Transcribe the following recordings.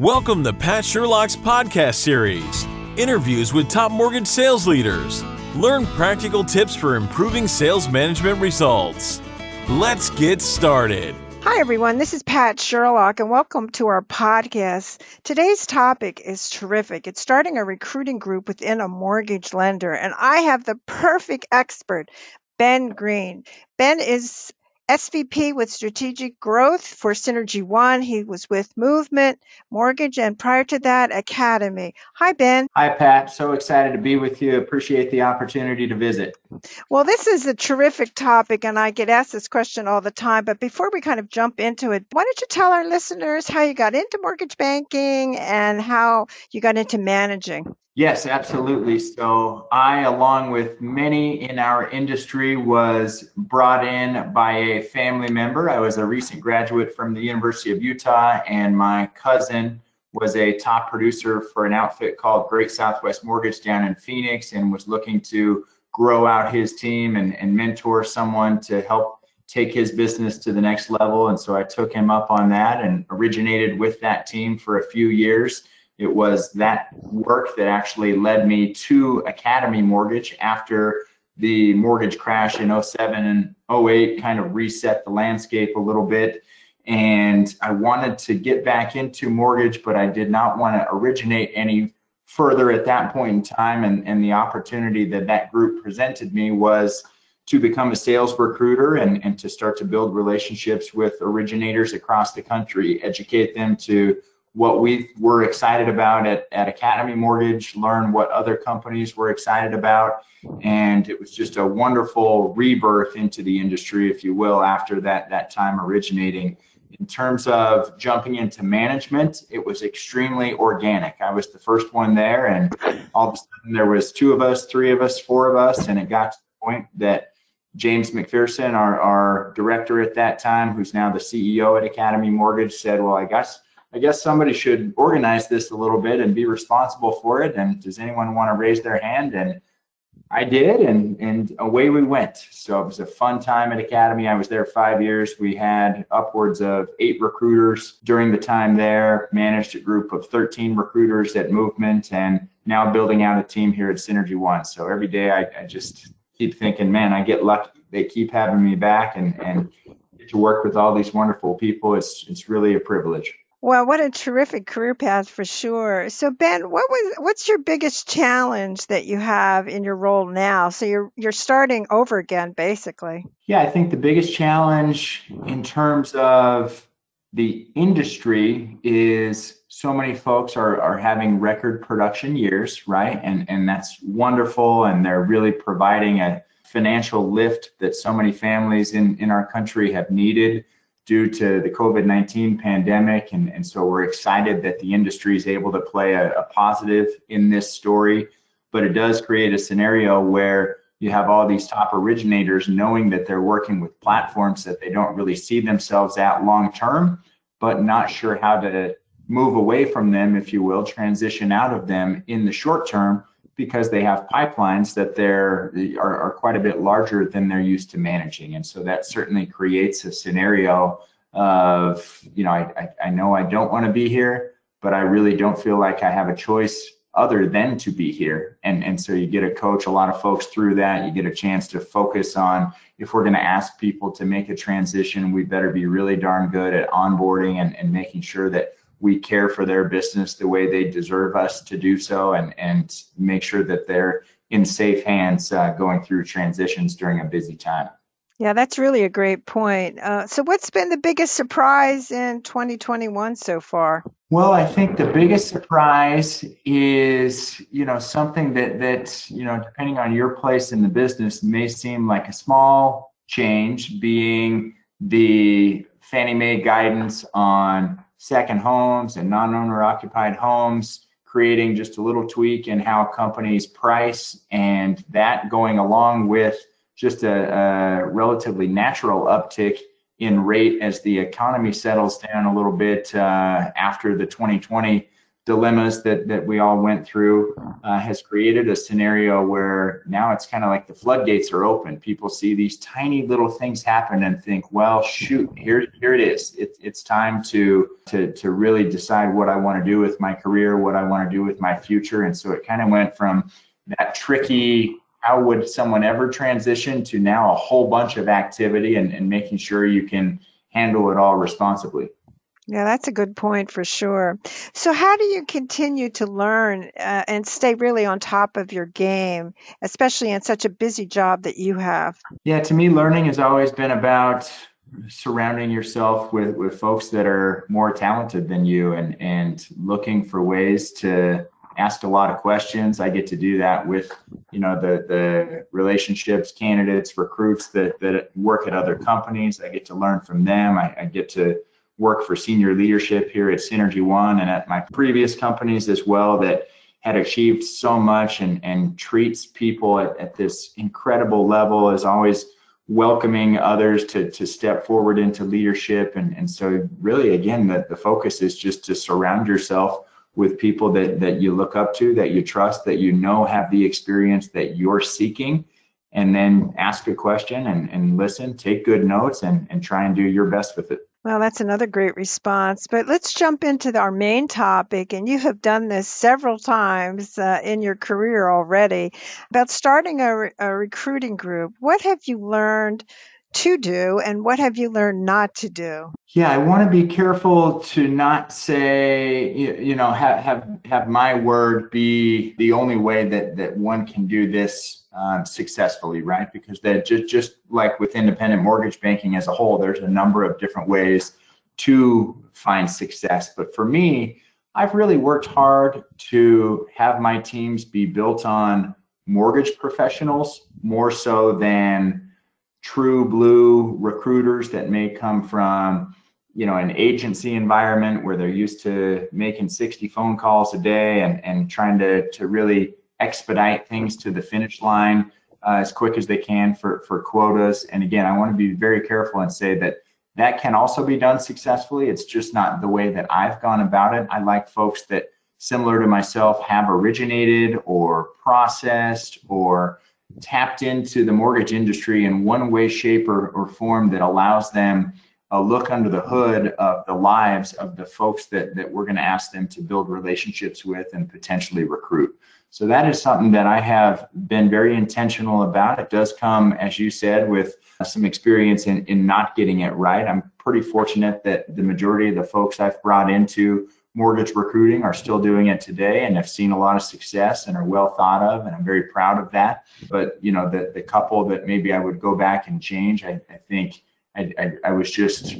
Welcome to Pat Sherlock's podcast series interviews with top mortgage sales leaders. Learn practical tips for improving sales management results. Let's get started. Hi, everyone. This is Pat Sherlock, and welcome to our podcast. Today's topic is terrific. It's starting a recruiting group within a mortgage lender, and I have the perfect expert, Ben Green. Ben is SVP with Strategic Growth for Synergy One. He was with Movement Mortgage and prior to that, Academy. Hi, Ben. Hi, Pat. So excited to be with you. Appreciate the opportunity to visit. Well, this is a terrific topic, and I get asked this question all the time. But before we kind of jump into it, why don't you tell our listeners how you got into mortgage banking and how you got into managing? Yes, absolutely. So I, along with many in our industry, was brought in by a family member. I was a recent graduate from the University of Utah, and my cousin was a top producer for an outfit called Great Southwest Mortgage down in Phoenix and was looking to grow out his team and, and mentor someone to help take his business to the next level. And so I took him up on that and originated with that team for a few years it was that work that actually led me to Academy Mortgage after the mortgage crash in 07 and 08 kind of reset the landscape a little bit. And I wanted to get back into mortgage, but I did not want to originate any further at that point in time. And, and the opportunity that that group presented me was to become a sales recruiter and, and to start to build relationships with originators across the country, educate them to what we were excited about at, at Academy Mortgage, learn what other companies were excited about. And it was just a wonderful rebirth into the industry, if you will, after that, that time originating. In terms of jumping into management, it was extremely organic. I was the first one there, and all of a sudden there was two of us, three of us, four of us, and it got to the point that James McPherson, our, our director at that time, who's now the CEO at Academy Mortgage, said, Well, I guess I guess somebody should organize this a little bit and be responsible for it. And does anyone want to raise their hand? And I did, and and away we went. So it was a fun time at Academy. I was there five years. We had upwards of eight recruiters during the time there. Managed a group of 13 recruiters at Movement, and now building out a team here at Synergy One. So every day I, I just keep thinking, man, I get lucky. They keep having me back, and and get to work with all these wonderful people. It's it's really a privilege. Well, what a terrific career path for sure. So Ben, what was what's your biggest challenge that you have in your role now? So you're you're starting over again basically. Yeah, I think the biggest challenge in terms of the industry is so many folks are, are having record production years, right? And and that's wonderful and they're really providing a financial lift that so many families in, in our country have needed due to the COVID 19 pandemic. And, and so we're excited that the industry is able to play a, a positive in this story. But it does create a scenario where you have all these top originators knowing that they're working with platforms that they don't really see themselves at long term, but not sure how to move away from them, if you will, transition out of them in the short term because they have pipelines that they're are, are quite a bit larger than they're used to managing. And so that certainly creates a scenario of you know i, I know i don't want to be here but i really don't feel like i have a choice other than to be here. And and so you get a coach a lot of folks through that you get a chance to focus on if we're going to ask people to make a transition we better be really darn good at onboarding and, and making sure that we care for their business the way they deserve us to do so and, and make sure that they're in safe hands uh, going through transitions during a busy time. Yeah, that's really a great point. Uh, so, what's been the biggest surprise in 2021 so far? Well, I think the biggest surprise is, you know, something that that you know, depending on your place in the business, may seem like a small change, being the Fannie Mae guidance on second homes and non-owner occupied homes, creating just a little tweak in how companies price and that going along with just a, a relatively natural uptick in rate as the economy settles down a little bit uh, after the 2020 dilemmas that that we all went through uh, has created a scenario where now it's kind of like the floodgates are open. People see these tiny little things happen and think, well, shoot, here here it is. It, it's time to to to really decide what I want to do with my career, what I want to do with my future. And so it kind of went from that tricky how would someone ever transition to now a whole bunch of activity and, and making sure you can handle it all responsibly. Yeah, that's a good point for sure. So, how do you continue to learn uh, and stay really on top of your game, especially in such a busy job that you have? Yeah, to me, learning has always been about surrounding yourself with, with folks that are more talented than you and, and looking for ways to ask a lot of questions. I get to do that with, you know, the, the relationships, candidates, recruits that, that work at other companies. I get to learn from them. I, I get to work for senior leadership here at Synergy One and at my previous companies as well that had achieved so much and, and treats people at, at this incredible level is always welcoming others to, to step forward into leadership. And, and so really, again, the, the focus is just to surround yourself with people that, that you look up to, that you trust, that you know have the experience that you're seeking and then ask a question and, and listen, take good notes and, and try and do your best with it. Well, that's another great response. But let's jump into our main topic. And you have done this several times uh, in your career already about starting a, a recruiting group. What have you learned to do and what have you learned not to do? Yeah, I want to be careful to not say, you, you know, have, have, have my word be the only way that, that one can do this um, successfully, right? Because that just, just like with independent mortgage banking as a whole, there's a number of different ways to find success. But for me, I've really worked hard to have my teams be built on mortgage professionals more so than true blue recruiters that may come from you know an agency environment where they're used to making 60 phone calls a day and, and trying to, to really expedite things to the finish line uh, as quick as they can for, for quotas. And again i want to be very careful and say that that can also be done successfully. It's just not the way that i've gone about it. I like folks that similar to myself have originated or processed or tapped into the mortgage industry in one way, shape, or, or form that allows them a look under the hood of the lives of the folks that, that we're going to ask them to build relationships with and potentially recruit. So that is something that I have been very intentional about. It does come, as you said, with some experience in, in not getting it right. I'm pretty fortunate that the majority of the folks I've brought into mortgage recruiting are still doing it today and have seen a lot of success and are well thought of and i'm very proud of that but you know the, the couple that maybe i would go back and change i, I think I, I, I was just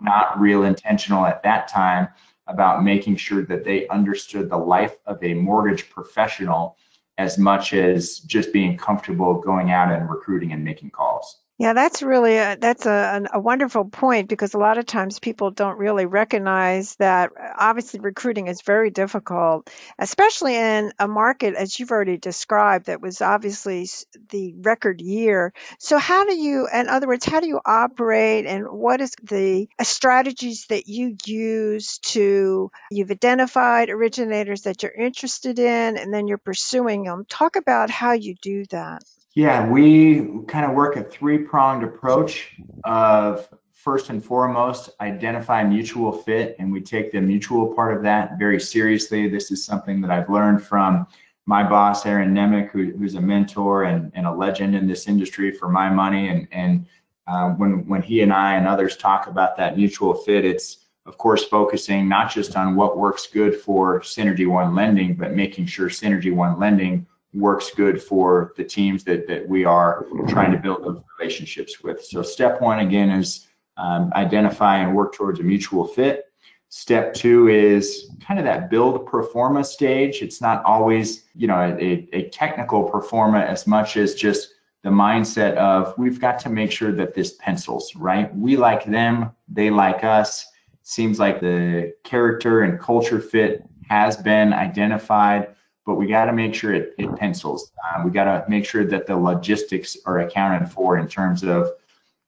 not real intentional at that time about making sure that they understood the life of a mortgage professional as much as just being comfortable going out and recruiting and making calls yeah, that's really a, that's a, a wonderful point because a lot of times people don't really recognize that obviously recruiting is very difficult, especially in a market as you've already described that was obviously the record year. So how do you, in other words, how do you operate and what is the uh, strategies that you use to, you've identified originators that you're interested in and then you're pursuing them. Talk about how you do that. Yeah, we kind of work a three pronged approach of first and foremost, identify mutual fit, and we take the mutual part of that very seriously. This is something that I've learned from my boss, Aaron Nemec, who, who's a mentor and, and a legend in this industry for my money. And, and uh, when, when he and I and others talk about that mutual fit, it's of course focusing not just on what works good for Synergy One lending, but making sure Synergy One lending works good for the teams that, that we are trying to build those relationships with. So step one again is um, identify and work towards a mutual fit. Step two is kind of that build pro forma stage. It's not always, you know, a, a technical pro forma as much as just the mindset of we've got to make sure that this pencils, right? We like them, they like us. Seems like the character and culture fit has been identified but we got to make sure it, it pencils. Uh, we got to make sure that the logistics are accounted for in terms of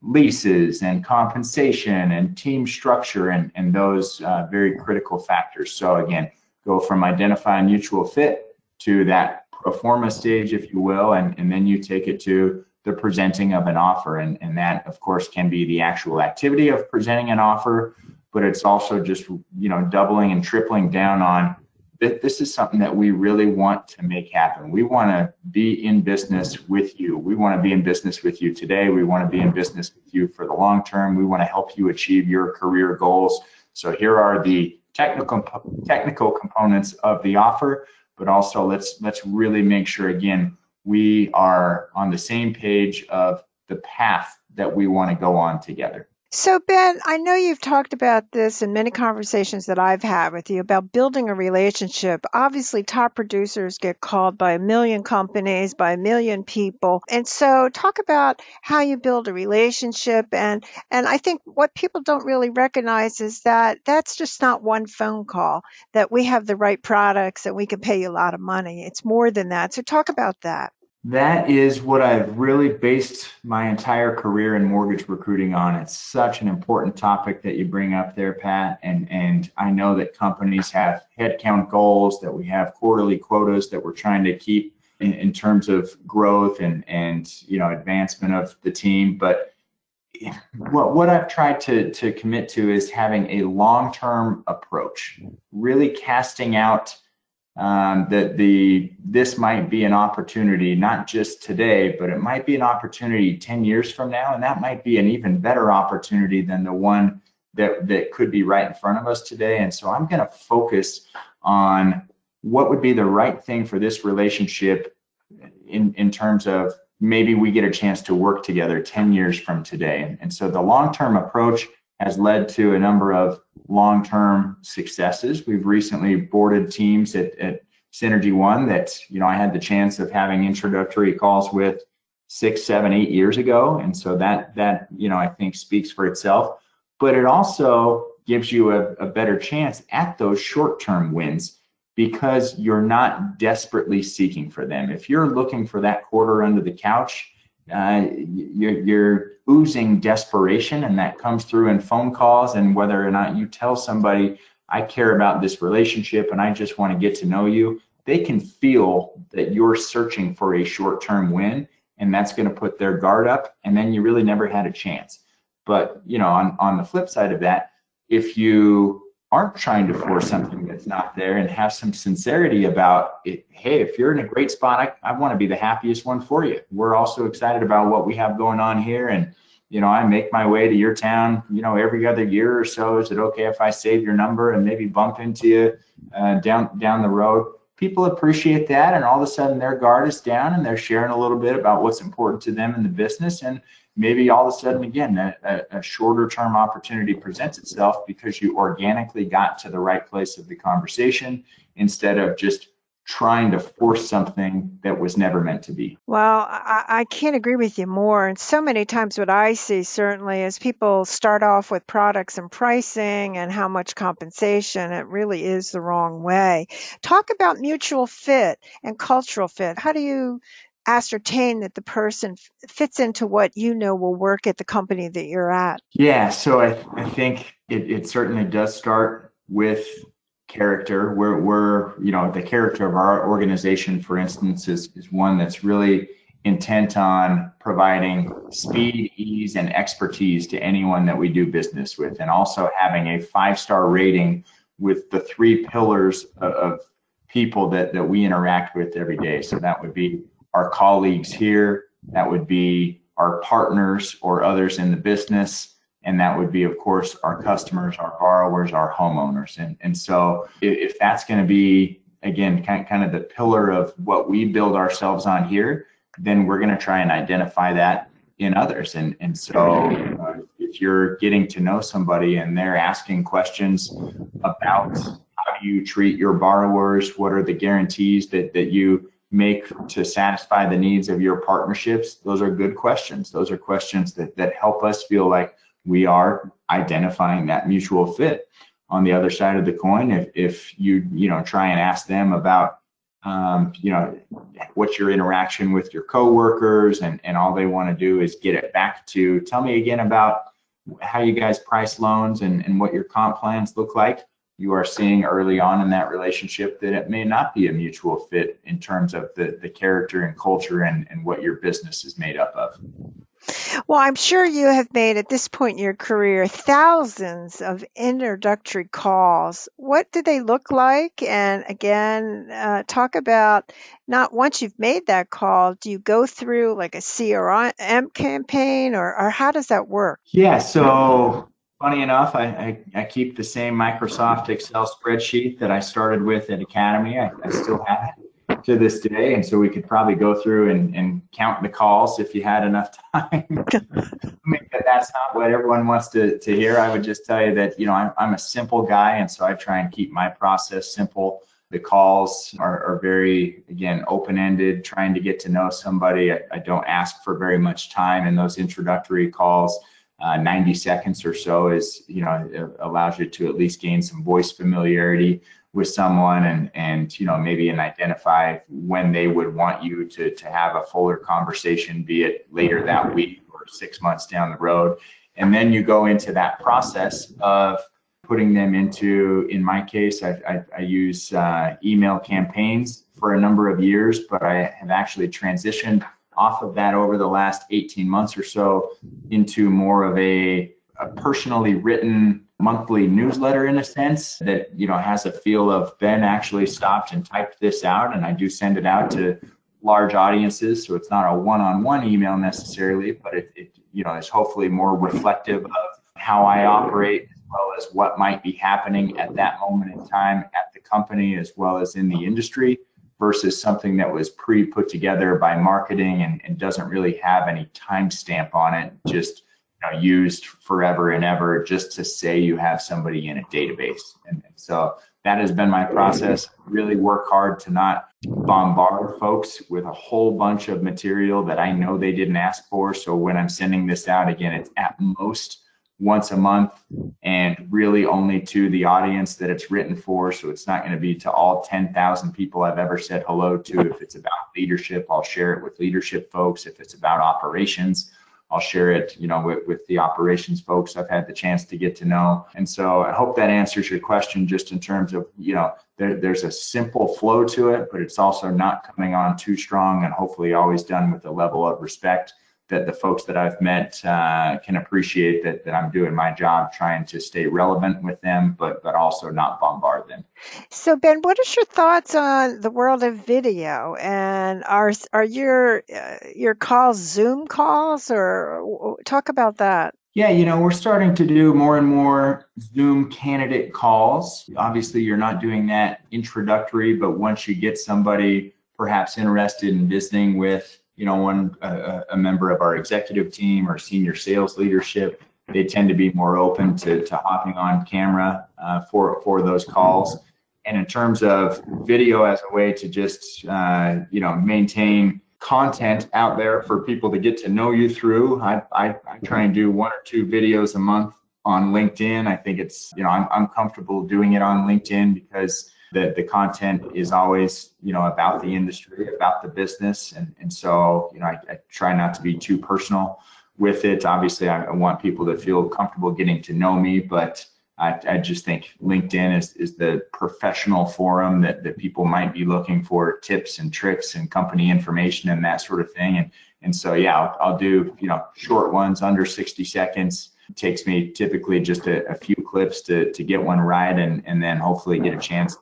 leases and compensation and team structure and, and those uh, very critical factors. So again, go from identify a mutual fit to that pro forma stage, if you will, and, and then you take it to the presenting of an offer. And, and that, of course, can be the actual activity of presenting an offer, but it's also just, you know, doubling and tripling down on that this is something that we really want to make happen. We want to be in business with you. We want to be in business with you today. We want to be in business with you for the long term. We want to help you achieve your career goals. So here are the technical technical components of the offer, but also let's let's really make sure again we are on the same page of the path that we want to go on together. So, Ben, I know you've talked about this in many conversations that I've had with you about building a relationship. Obviously, top producers get called by a million companies, by a million people. And so, talk about how you build a relationship. And, and I think what people don't really recognize is that that's just not one phone call, that we have the right products and we can pay you a lot of money. It's more than that. So, talk about that. That is what I've really based my entire career in mortgage recruiting on. It's such an important topic that you bring up there, Pat. And, and I know that companies have headcount goals, that we have quarterly quotas that we're trying to keep in, in terms of growth and, and you know advancement of the team. But what, what I've tried to, to commit to is having a long-term approach, really casting out um, that the this might be an opportunity not just today but it might be an opportunity 10 years from now and that might be an even better opportunity than the one that that could be right in front of us today. And so i'm going to focus on what would be the right thing for this relationship in in terms of maybe we get a chance to work together 10 years from today. And, so the long-term approach has led to a number of long-term successes. We've recently boarded teams at, at Synergy One that you know I had the chance of having introductory calls with six, seven, eight years ago, and so that that you know I think speaks for itself. But it also gives you a, a better chance at those short-term wins because you're not desperately seeking for them. If you're looking for that quarter under the couch, uh, you're, you're oozing desperation, and that comes through in phone calls and whether or not you tell somebody, I care about this relationship and I just want to get to know you, they can feel that you're searching for a short term win, and that's going to put their guard up, and then you really never had a chance. But you know, on, on the flip side of that, if you aren't trying to force something that's not there and have some sincerity about it. Hey, if you're in a great spot, I, I want to be the happiest one for you. We're also excited about what we have going on here. And, you know, I make my way to your town, you know, every other year or so. Is it okay if I save your number and maybe bump into you uh, down, down the road? People appreciate that. And all of a sudden their guard is down and they're sharing a little bit about what's important to them in the business. And maybe all of a sudden again a, a, shorter term opportunity presents itself because you organically got to the right place of the conversation instead of just trying to force something that was never meant to be. Well, I, I, can't agree with you more. And so many times, what I see certainly is people start off with products and pricing and how much compensation. It really is the wrong way. Talk about mutual fit and cultural fit. How do you ascertain that the person fits into what you know will work at the company that you're at? Yeah, so I, I think it, it certainly does start with character. We're, we're, you know, the character of our organization, for instance, is, is one that's really intent on providing speed, ease, and expertise to anyone that we do business with, and also having a five star rating with the three pillars of, of people that, that we interact with every day. So that would be our colleagues here, that would be our partners or others in the business, and that would be, of course, our customers, our borrowers, our homeowners. And, and so if, that's going to be, again, kind, kind of the pillar of what we build ourselves on here, then we're going to try and identify that in others. And, and so uh, if you're getting to know somebody and they're asking questions about how do you treat your borrowers, what are the guarantees that, that you make to satisfy the needs of your partnerships? Those are good questions. Those are questions that, that help us feel like we are identifying that mutual fit. On the other side of the coin, if, if you you know try and ask them about um, you know what's your interaction with your coworkers and, and all they want to do is get it back to tell me again about how you guys price loans and, and what your comp plans look like you are seeing early on in that relationship that it may not be a mutual fit in terms of the, the character and culture and, and what your business is made up of. Well, I'm sure you have made at this point in your career thousands of introductory calls. What do they look like? And again, uh, talk about not once you've made that call, do you go through like a CRM campaign or, or how does that work? Yeah, so funny enough, I, I, I, keep the same Microsoft Excel spreadsheet that I started with at Academy. I, I still have it to this day. And so we could probably go through and, and count the calls if you had enough time. that's not what everyone wants to, to hear. I would just tell you that, you know, I'm, I'm a simple guy. And so I try and keep my process simple. The calls are, are very, again, open ended, trying to get to know somebody. I, I, don't ask for very much time in those introductory calls. Uh, 90 seconds or so is, you know, allows you to at least gain some voice familiarity with someone and and you know maybe and identify when they would want you to to have a fuller conversation be it later that week or six months down the road. And then you go into that process of putting them into in my case i, I, I use uh, email campaigns for a number of years but i have actually transitioned off of that over the last 18 months or so into more of a, a personally written monthly newsletter in a sense that you know has a feel of Ben actually stopped and typed this out, and I do send it out to large audiences, so it's not a one-on-one email necessarily, but it, it you know is hopefully more reflective of how I operate as well as what might be happening at that moment in time at the company as well as in the industry versus something that was pre-put together by marketing and, and doesn't really have any timestamp on it just you know, used forever and ever just to say you have somebody in a database. And, and so that has been my process. Really work hard to not bombard folks with a whole bunch of material that I know they didn't ask for. So when I'm sending this out again, it's at most once a month and really only to the audience that it's written for. So it's not going to be to all 10,000 people I've ever said hello to. If it's about leadership, I'll share it with leadership folks. If it's about operations, I'll share it, you know, with, with the operations folks I've had the chance to get to know. And so I hope that answers your question just in terms of, you know, there, there's a simple flow to it, but it's also not coming on too strong and hopefully always done with a level of respect that the folks that I've met uh, can appreciate that, that I'm doing my job trying to stay relevant with them, but but also not bombard them. So Ben, what is your thoughts on the world of video? And are are your uh, your calls Zoom calls, or talk about that? Yeah, you know, we're starting to do more and more Zoom candidate calls. Obviously, you're not doing that introductory, but once you get somebody perhaps interested in visiting with you know, one a, member of our executive team or senior sales leadership, they tend to be more open to, to hopping on camera uh, for for those calls. And in terms of video as a way to just uh, you know maintain content out there for people to get to know you through, I, I, I try and do one or two videos a month on LinkedIn. I think it's you know I'm I'm comfortable doing it on LinkedIn because the, the content is always, you know, about the industry, about the business. And, and so, you know, I, I try not to be too personal with it. Obviously, I, want people to feel comfortable getting to know me, but I, I just think LinkedIn is, is the professional forum that, that people might be looking for tips and tricks and company information and that sort of thing. And, and so, yeah, I'll, I'll do, you know, short ones under 60 seconds. It takes me typically just a, a few clips to, to get one right and, and then hopefully get a chance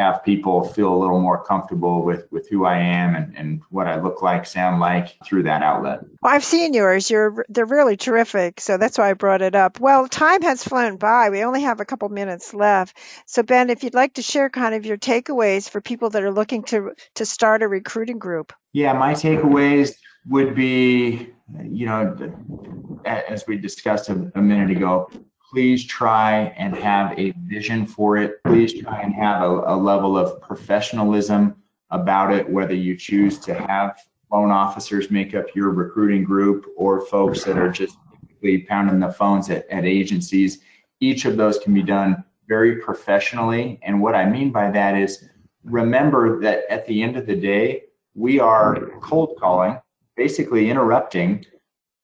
have people feel a little more comfortable with with who I am and, and what I look like, sound like through that outlet. Well, I've seen yours. You're they're really terrific. So that's why I brought it up. Well, time has flown by. We only have a couple minutes left. So Ben, if you'd like to share kind of your takeaways for people that are looking to to start a recruiting group. Yeah, my takeaways would be, you know, as we discussed a, a minute ago, please try and have a vision for it. Please try and have a, a, level of professionalism about it, whether you choose to have loan officers make up your recruiting group or folks that are just pounding the phones at, at agencies. Each of those can be done very professionally. And what I mean by that is remember that at the end of the day, we are cold calling, basically interrupting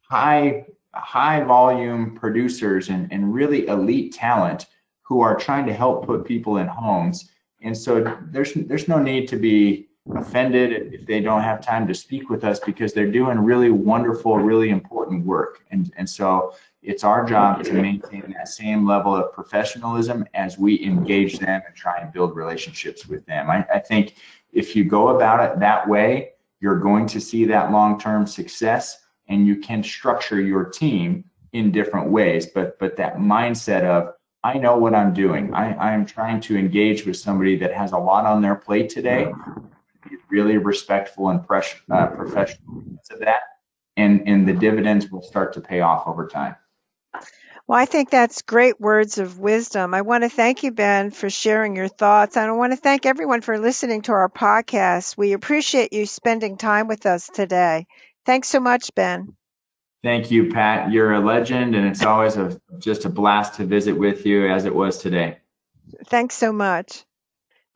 high high volume producers and, and really elite talent who are trying to help put people in homes. And so there's there's no need to be offended if they don't have time to speak with us because they're doing really wonderful, really important work. And and so it's our job to maintain that same level of professionalism as we engage them and try and build relationships with them. I, I think if you go about it that way, you're going to see that long-term success and you can structure your team in different ways. But but that mindset of I know what I'm doing. I, I'm trying to engage with somebody that has a lot on their plate today. Be really respectful and uh, professional to that, and and the dividends will start to pay off over time. Well, I think that's great words of wisdom. I want to thank you, Ben, for sharing your thoughts. And I want to thank everyone for listening to our podcast. We appreciate you spending time with us today. Thanks so much, Ben. Thank you, Pat. You're a legend, and it's always a, just a blast to visit with you as it was today. Thanks so much.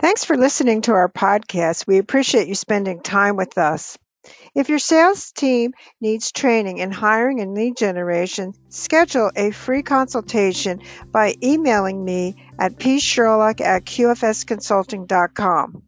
Thanks for listening to our podcast. We appreciate you spending time with us. If your sales team needs training in hiring and lead generation, schedule a free consultation by emailing me at psherlock at qfsconsulting.com.